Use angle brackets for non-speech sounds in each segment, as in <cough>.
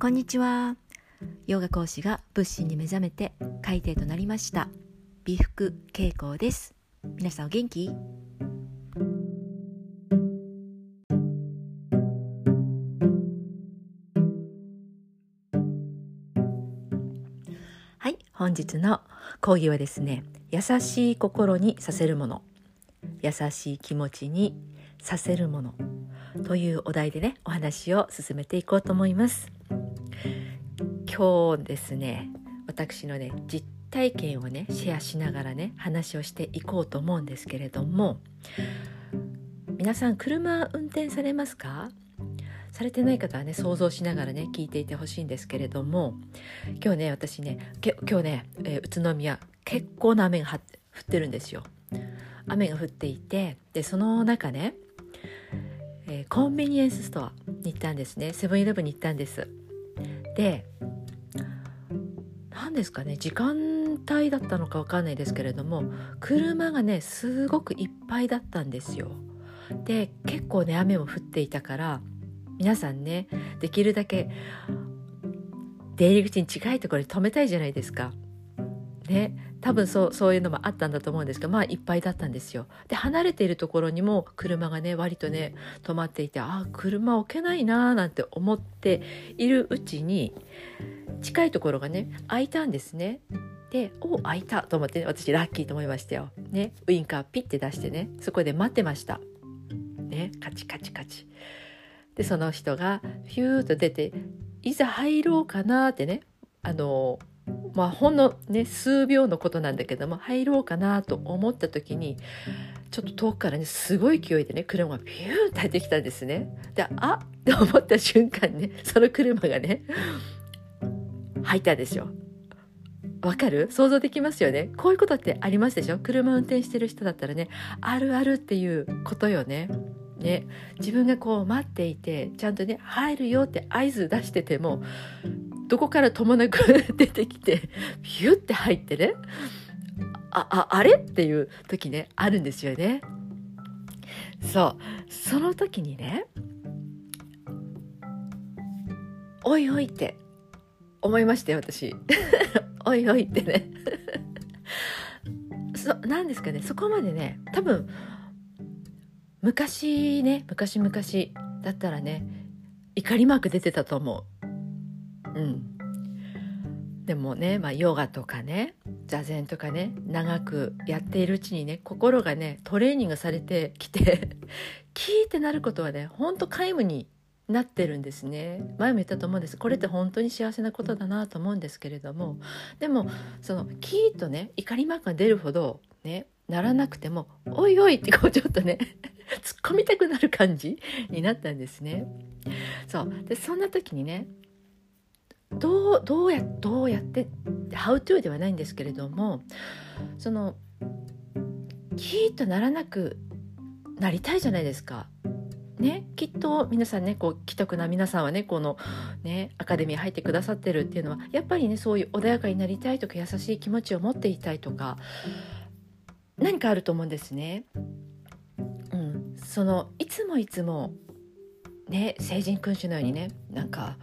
こんにちは。ヨガ講師が仏心に目覚めて海底となりました。美福恵子です。皆さんお元気？はい本日の講義はですね優しい心にさせるもの。優しい気持ちにさせるものというお題でねお話を進めていこうと思います。今日ですね。私のね実体験をねシェアしながらね話をしていこうと思うんですけれども皆さん車運転されますか？されてない方はね想像しながらね聞いていてほしいんですけれども今日ね私ね今日ね、えー、宇都宮結構な雨が降ってるんですよ。雨が降っていてでその中ねえー、コンビニエンスストアに行ったんですね。セブンイレブンに行ったんです。で何ですかね時間帯だったのか分かんないですけれども車がねすごくいっぱいだったんですよで結構ね雨も降っていたから皆さんねできるだけ出入り口に近いところに止めたいじゃないですかね多分そうそういうのもあったんだと思うんですがまあいっぱいだったんですよ。で離れているところにも車がね割とね止まっていてああ車置けないなーなんて思っているうちに近いところがね開いたんですね。でお開いたと思って、ね、私ラッキーと思いましたよ。ねウインカーピッて出してねそこで待ってました。ねカチカチカチ。でその人がヒューッと出ていざ入ろうかなってねあのまあほんのね数秒のことなんだけども入ろうかなと思った時にちょっと遠くからねすごい勢いでね車がピューンと入ってきたんですね。であっと思った瞬間ねその車がね入ったんですよ。わかる？想像できますよねこういうことってありますでしょ？車運転してる人だったらねあるあるっていうことよね。ね、自分がこう待っていてちゃんとね入るよって合図出しててもどこからともなく <laughs> 出てきてヒュッて入ってねあああれっていう時ねあるんですよね。そうその時にねおいおいって思いましたよ私。<laughs> おいおいってね。<laughs> そなんですかね。そこまでね多分昔ね昔々だったらね怒りマーク出てたと思う。うん、でもね、まあ、ヨガとかね座禅とかね長くやっているうちにね心がねトレーニングされてきて <laughs> キーってなることはねほんと皆無になってるんですね前も言ったと思うんですこれって本当に幸せなことだなと思うんですけれどもでもそのキーとね怒りマークが出るほどねならなくても「おいおい」ってこうちょっとね <laughs> 突っ込みたくなる感じになったんですね。そうでそんな時にねどうどうやどうやって「How to」ではないんですけれどもそのキーッとならなくなりたいじゃないですか。ね、きっと皆さんねこう既得な皆さんはねこのねアカデミー入ってくださってるっていうのはやっぱりねそういう穏やかになりたいとか優しい気持ちを持っていたいとか何かあると思うんですね。うん、そのいつもいつもね成人君主のようにねなんか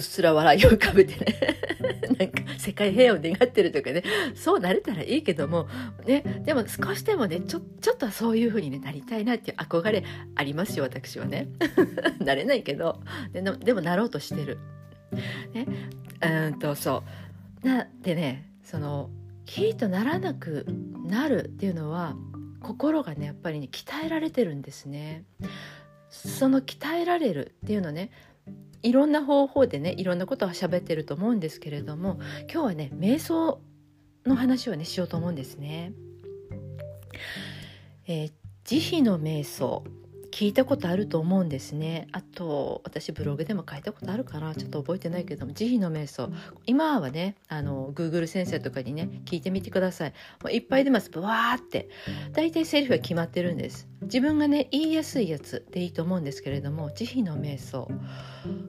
うっすら笑いを浮かべてね。<laughs> なんか世界平和を願ってるとかね。そうなれたらいいけども、ね、でも少しでもねちょちょっとはそういう風に、ね、なりたいなっていう憧れありますよ私はね。<laughs> なれないけど。ででもなろうとしてる。ね、うんとそう。なでねそのキーとならなくなるっていうのは心がねやっぱりね鍛えられてるんですね。その鍛えられるっていうのねいろんな方法でねいろんなことは喋ってると思うんですけれども今日はね瞑想の話をねしようと思うんですね。えー、慈悲の瞑想聞いたことあると思うんですね。あと私ブログでも書いたことあるかな。ちょっと覚えてないけども慈悲の瞑想。今はねあの Google 先生とかにね聞いてみてください。もういっぱい出ます。ブワーって。大体セリフが決まってるんです。自分がね言いやすいやつでいいと思うんですけれども慈悲の瞑想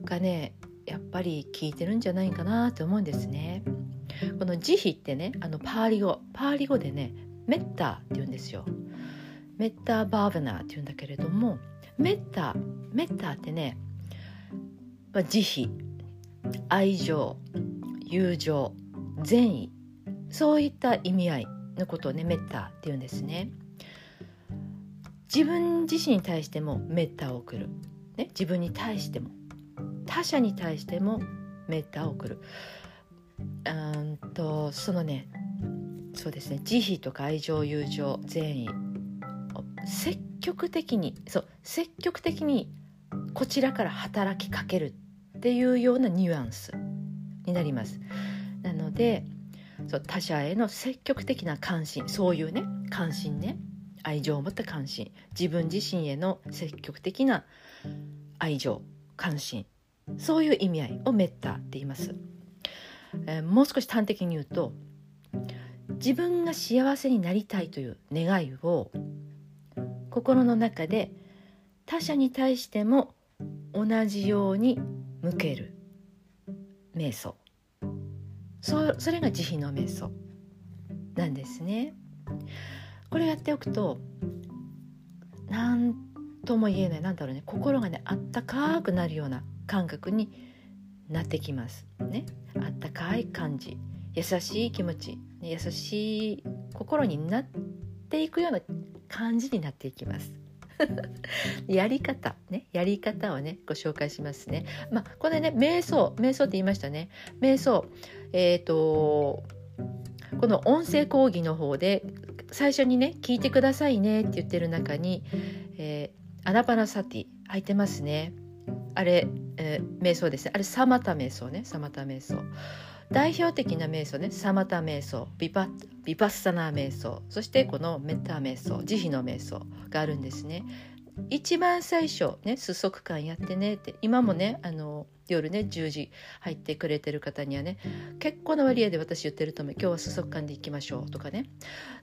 がねやっぱり聞いてるんじゃないかなと思うんですね。この慈悲ってねあのパーリ語。パーリ語でねメッタって言うんですよ。メッターバーヴナーっていうんだけれどもメッタメッタってねまあ、慈悲愛情友情善意そういった意味合いのことをねメッターって言うんですね。自分自身に対してもメッターを送る、ね、自分に対しても他者に対してもメッターを送る。うんとそのねそうですね慈悲とか愛情友情善意積極的にそう積極的にこちらから働きかけるっていうようなニュアンスになります。なのでそう他者への積極的な関心そういうね関心ね愛情を持った関心自分自身への積極的な愛情関心そういう意味合いをメッタって言います、えー、もう少し端的に言うと自分が幸せになりたいという願いを心の中で他者に対しても同じように向ける瞑想そそれが慈悲の瞑想なんですね。これやっておくと何とも言えないなんだろうね心がねあったかくなるような感覚になってきますねあったかい感じ優しい気持ち優しい心になっていくような感じになっていきます。やり方ねやり方をねご紹介しますね。まあこれね瞑想瞑想って言いましたね。瞑想。えっ、ー、とこの音声講義の方で最初にね聞いてくださいねって言ってる中に、えー、アナパナサティ入ってますね。あれ、えー、瞑想ですね。あれサマタ瞑想ね。サマタ瞑想代表的な瞑想ねサマタ瞑想ビパビパッサナー瞑想そしてこのメッタ瞑想慈悲の瞑想があるんですね。一番最初ね数足感やってねって今もねあの夜ね10時入ってくれてる方にはね結構な割合で私言ってると思う。今日は数足感でいきましょうとかね。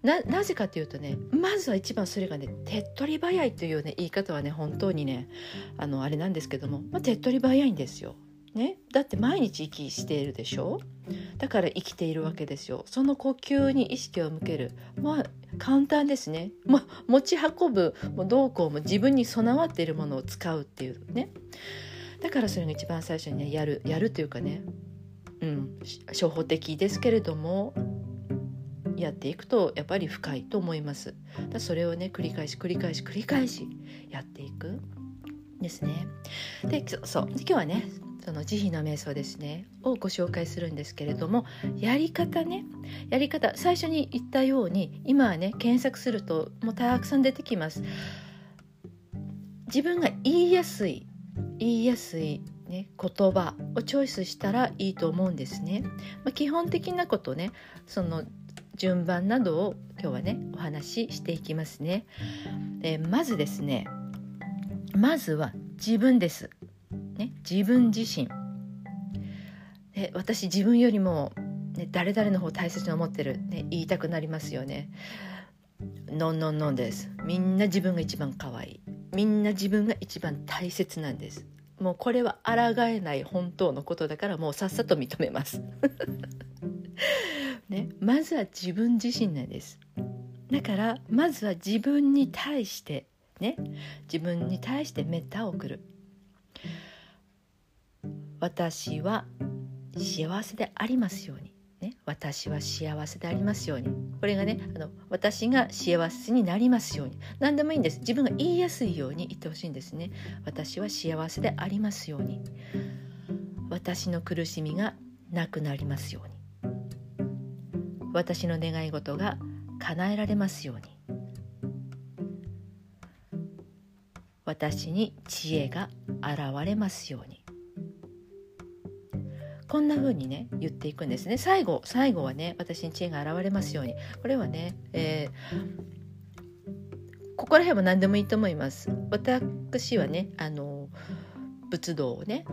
なぜかというとねまずは一番それがね手っ取り早いというね言い方はね本当にねあのあれなんですけども、まあ、手っ取り早いんですよ。ね、だって毎日息しているでしょ？だから生きているわけですよ。その呼吸に意識を向ける。まあ簡単ですね、まあ、持ち運ぶもうこうも自分に備わっているものを使うっていうね。だからそれが一番最初にねやるやるというかね。うん。初歩的ですけれどもやっていくとやっぱり深いと思います。だそれをね繰り返し繰り返し繰り返しやっていくですね。でそう。今日はねその慈悲の瞑想ですねをご紹介するんですけれどもやり方ねやり方最初に言ったように今はね検索するともうたくさん出てきます。自分が言いやすい言いやすい、ね、言葉をチョイスしたらいいと思うんですね、まあ、基本的なことねその順番などを今日はねお話ししていきますね、えまずですねまずは自分です。ね、自分自身。で私自分よりも、ね、誰々の方大切に思ってる、ね、言いたくなりますよね。ノンノンノンです。みんな自分が一番可愛い。みんな自分が一番大切なんです。もうこれは抗えない本当のことだからもうさっさと認めます。<laughs> ね、まずは自分自身なんです。だからまずは自分に対してね自分に対してメッタを送る。私は幸せでありますように、ね、私は幸せでありますように。これがねあの私が幸せになりますように。何でもいいんです。自分が言いやすいように言ってほしいんですね。私は幸せでありますように。私の苦しみがなくなりますように。私の願い事が叶えられますように。私に知恵が現れますように。こんな風にね言っていくんですね。最後最後はね私に知恵が現れますように。これはね、えー、ここら辺も何でもいいと思います。私はねあの仏道をね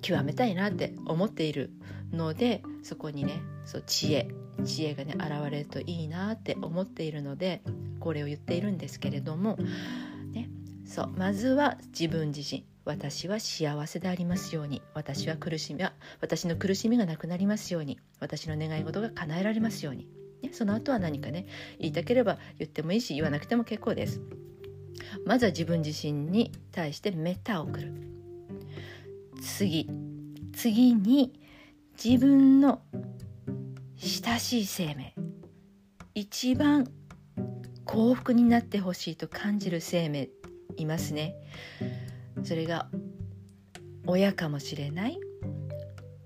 極めたいなって思っているのでそこにねそう知恵知恵がね現れるといいなって思っているのでこれを言っているんですけれども、ね、そうまずは自分自身。私は幸せでありますように。私は苦しみは私の苦しみがなくなりますように。私の願い事が叶えられますように、ね、その後は何かね言いたければ言ってもいいし言わなくても結構です。まずは自分自身に対してメタを送る。次。次に自分の親しい生命。一番幸福になってほしいと感じる生命いますね。それが親かもしれない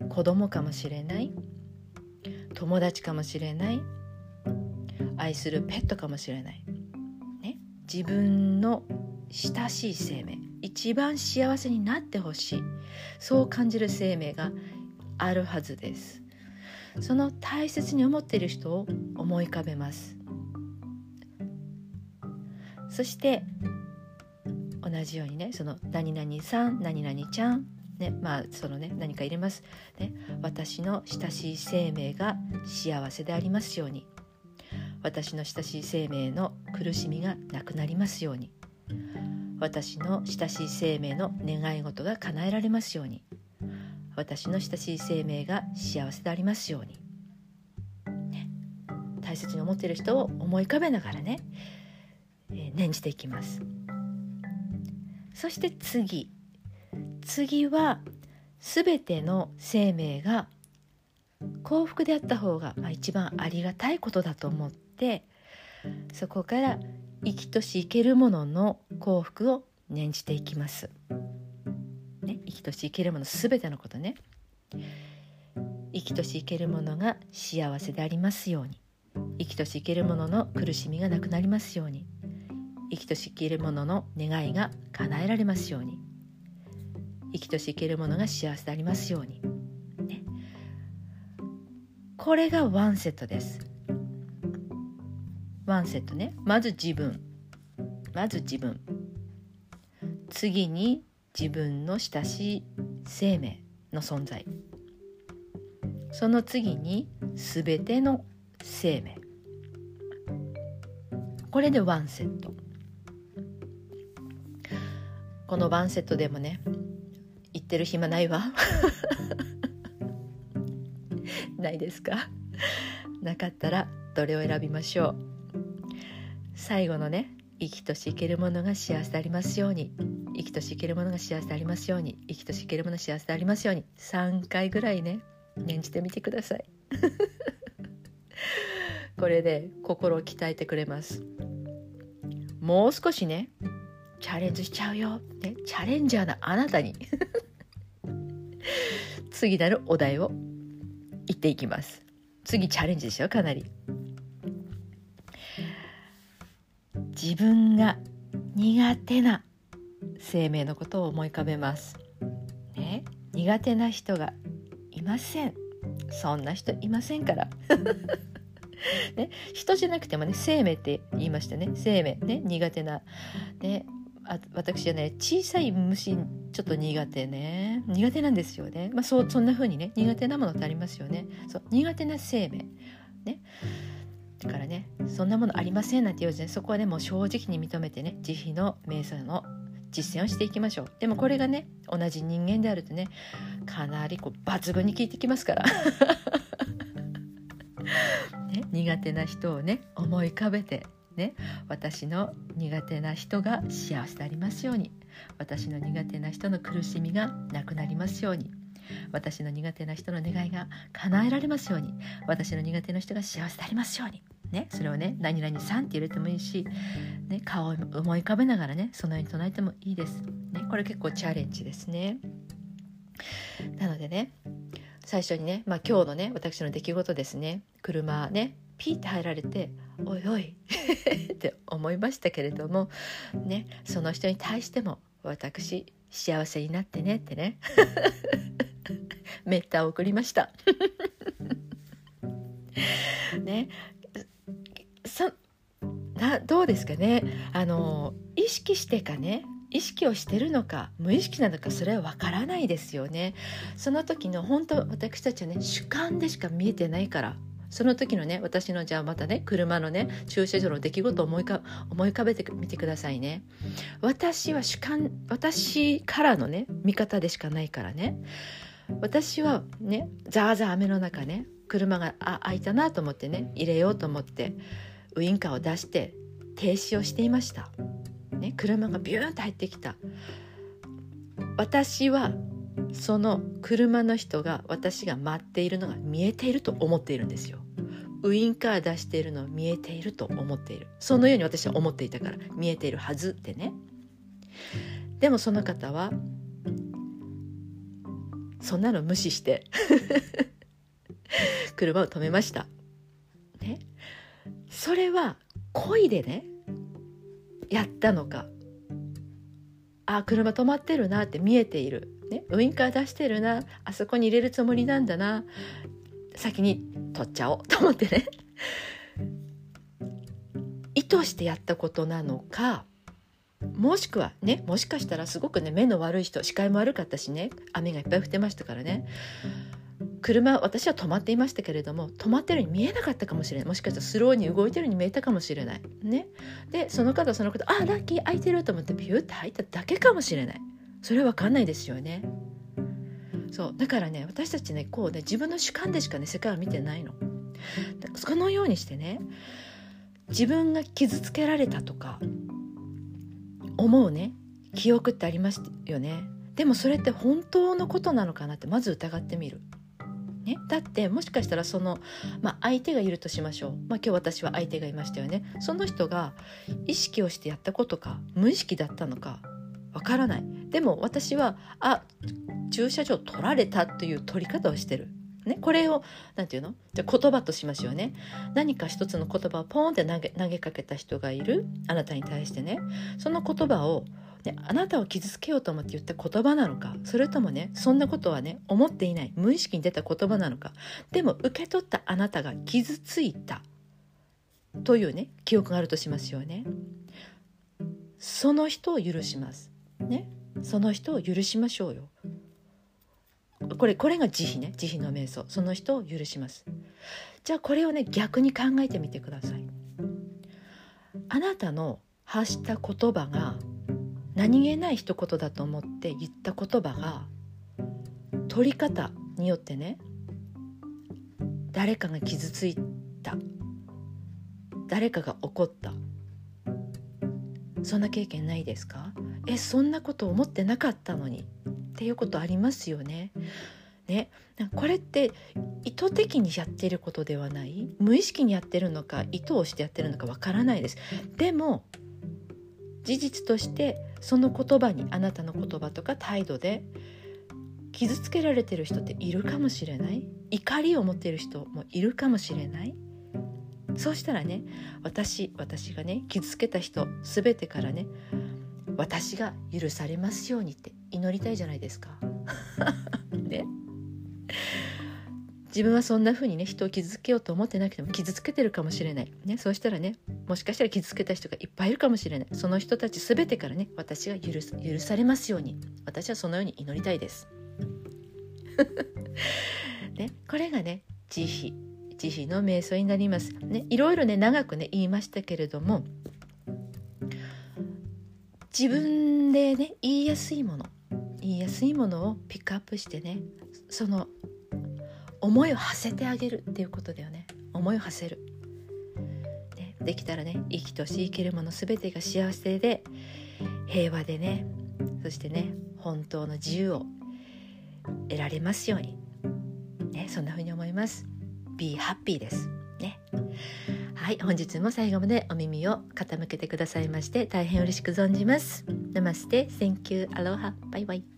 子供かもしれない友達かもしれない愛するペットかもしれない、ね、自分の親しい生命一番幸せになってほしいそう感じる生命があるはずです。その大切に思っている人を思い浮かべます。そしてじようにねその何々さん何々ちゃんねまあそのね何か入れます、ね、私の親しい生命が幸せでありますように。私の親しい生命の苦しみがなくなりますように。私の親しい生命の願い事が叶えられますように。私の親しい生命が幸せでありますように、ね、大切に思っている人を思い浮かべながらね、えー、念じていきます。そして次。次は全ての生命が幸福であった方が、まあ、一番ありがたいことだと思ってそこから生きとし生けるものの幸福を念じていきます。ね、生きとし生けるもの全てのことね。生きとし生けるものが幸せでありますように。生きとし生けるものの苦しみがなくなりますように。生きとし生けるものの願いが叶えられますように。生きとし生けるものが幸せでありますように、ね、これがワンセットです。ワンセットね。まず自分。まず自分。次に自分の親しい生命の存在。その次に全ての生命。これでワンセット。このワンセットでもね言ってる暇ないわ。<laughs> ないですか？なかったらどれを選びましょう？最後のね生きとし生けるものが幸せでありますように。生きとし生けるものが幸せでありますように。生きとし生けるものが幸せでありますように。3回ぐらいね念じてみてください。<laughs> これで心を鍛えてくれます。もう少しねチャレンジしちゃうよ、ね、チャレンジャーなあなたに <laughs> 次なるお題を言っていきます次チャレンジでしょかなり自分が苦手な生命のことを思い浮かべます。ね、苦手な人がいません。そんな人いませんから。<laughs> ね、人じゃなくてもね生命って言いましたね生命ね苦手な、ね、あ私はね小さい虫ちょっと苦手ね。苦手なんですよね、まあ、そうそんな風にね苦手なものってありますよね。そう苦手な生命。ね。だからねそんなものありませんなんて言わずねそこはねもう正直に認めてね慈悲の瞑想の実践をしていきましょう。でもこれがね同じ人間であるとねかなりこう抜群に効いてきますから。<laughs> ね、苦手な人をね思い浮かべてね、私の苦手な人が幸せでありますように。私の苦手な人の苦しみがなくなりますように。私の苦手な人の願いが叶えられますように。私の苦手な人が幸せでありますように。ね、それをね何々さんって入れてもいいし、ね、顔を思い浮かべながらねそのように唱えてもいいです、ね、これ結構チャレンジですね。なのでね最初にね、まあ、今日のね私の出来事ですね。車ねピーって入られて「おいおい」って思いましたけれどもねその人に対しても私幸せになってねってね。メッタを送りました。ねさなどうですかね。あの意識してかね意識をしてるのか無意識なのかそれはわからないですよね。その時の本当私たちはね主観でしか見えてないからその時のね私のじゃあまたね車のね駐車場の出来事を思いか思い浮かべてみてくださいね。私は主観私からのね見方でしかないからね。私はねザーザー雨の中ね車があ開いたなと思ってね入れようと思ってウインカーを出して停止をしていました、ね、車がビューンと入ってきた。私はその車の人が私が待っているのが見えていると思っているんですよ。ウインカー出しているの見えていると思っている。そのように私は思っていたから見えているはずってね。でもその方はそんなの無視して <laughs> 車を止めました。ね、それは恋でねやったのか。あ車止まってるなって見えている、ね、ウインカー出してるな。あそこに入れるつもりなんだな。先に取っちゃおうと思ってね。意図してやったことなのかもしくはねもしかしたらすごくね目の悪い人視界も悪かったしね雨がいっぱい降ってましたからね。車私は止まっていましたけれども止まってるように見えなかったかもしれない。もしかしたらスローに動いてるように見えたかもしれない。ね。でその方その方あラッキー空いてると思ってピューって入っただけかもしれない。それは分かんないですよね。そう。だからね私たちねこうね自分の主観でしかね世界を見てないの。そのようにしてね自分が傷つけられたとか思うね記憶ってありますよね。でもそれって本当のことなのかなってまず疑ってみる。ね、だってもしかしたらその、まあ、相手がいるとしましょう、まあ、今日私は相手がいましたよね。その人が意識をしてやったことか無意識だったのかわからない。でも私はあ駐車場取られたという取り方をしてる、ね、これを何て言うの？じゃ言葉としましょうね。何か一つの言葉をポンって投げ投げかけた人がいる。あなたに対してね。その言葉をね、あなたを傷つけようと思って言った言葉なのか。それともねそんなことはね思っていない。無意識に出た言葉なのか。でも受け取ったあなたが傷ついた。というね記憶があるとしますよね。その人を許します。ね。その人を許しましょうよ。これこれが慈悲ね。慈悲の瞑想。その人を許します。じゃあこれをね逆に考えてみてください。あなたの発した言葉が何気ない一言だと思って言った言葉が取り方によってね誰かが傷ついた。誰かが怒った。そんな経験ないですか？えそんなこと思ってなかったのに。っていうことありますよね。ね、これって意図的にやっていることではない？無意識にやってるのか意図をしてやってるのかわからないです。でも事実としてその言葉にあなたの言葉とか態度で傷つけられてる人っているかもしれない？怒りを持っている人もいるかもしれない？そうしたらね私私がね傷つけた人全てからね私が許されますようにって祈りたいじゃないですか。<laughs> ね自分はそんな風にね人を傷つけようと思ってなくても傷つけてるかもしれない、ね、そうしたらねもしかしたら傷つけた人がいっぱいいるかもしれないその人たち全てからね私が許許されますように私はそのように祈りたいです。<laughs> ね、これがね慈悲慈悲の瞑想になります。ね、いろいろね長くね言いましたけれども自分でね言いやすいもの言いやすいものをピックアップしてねその思いを馳せてあげるっていうことだよね。思いを馳せる、ね、できたらね生きとし生きるもの全てが幸せで平和でねそしてね本当の自由を得られますように、ね、そんな風に思います。Be happy です。はい本日も最後までお耳を傾けてくださいまして大変嬉しく存じます。ナマステ Thank you, Aloha, bye bye.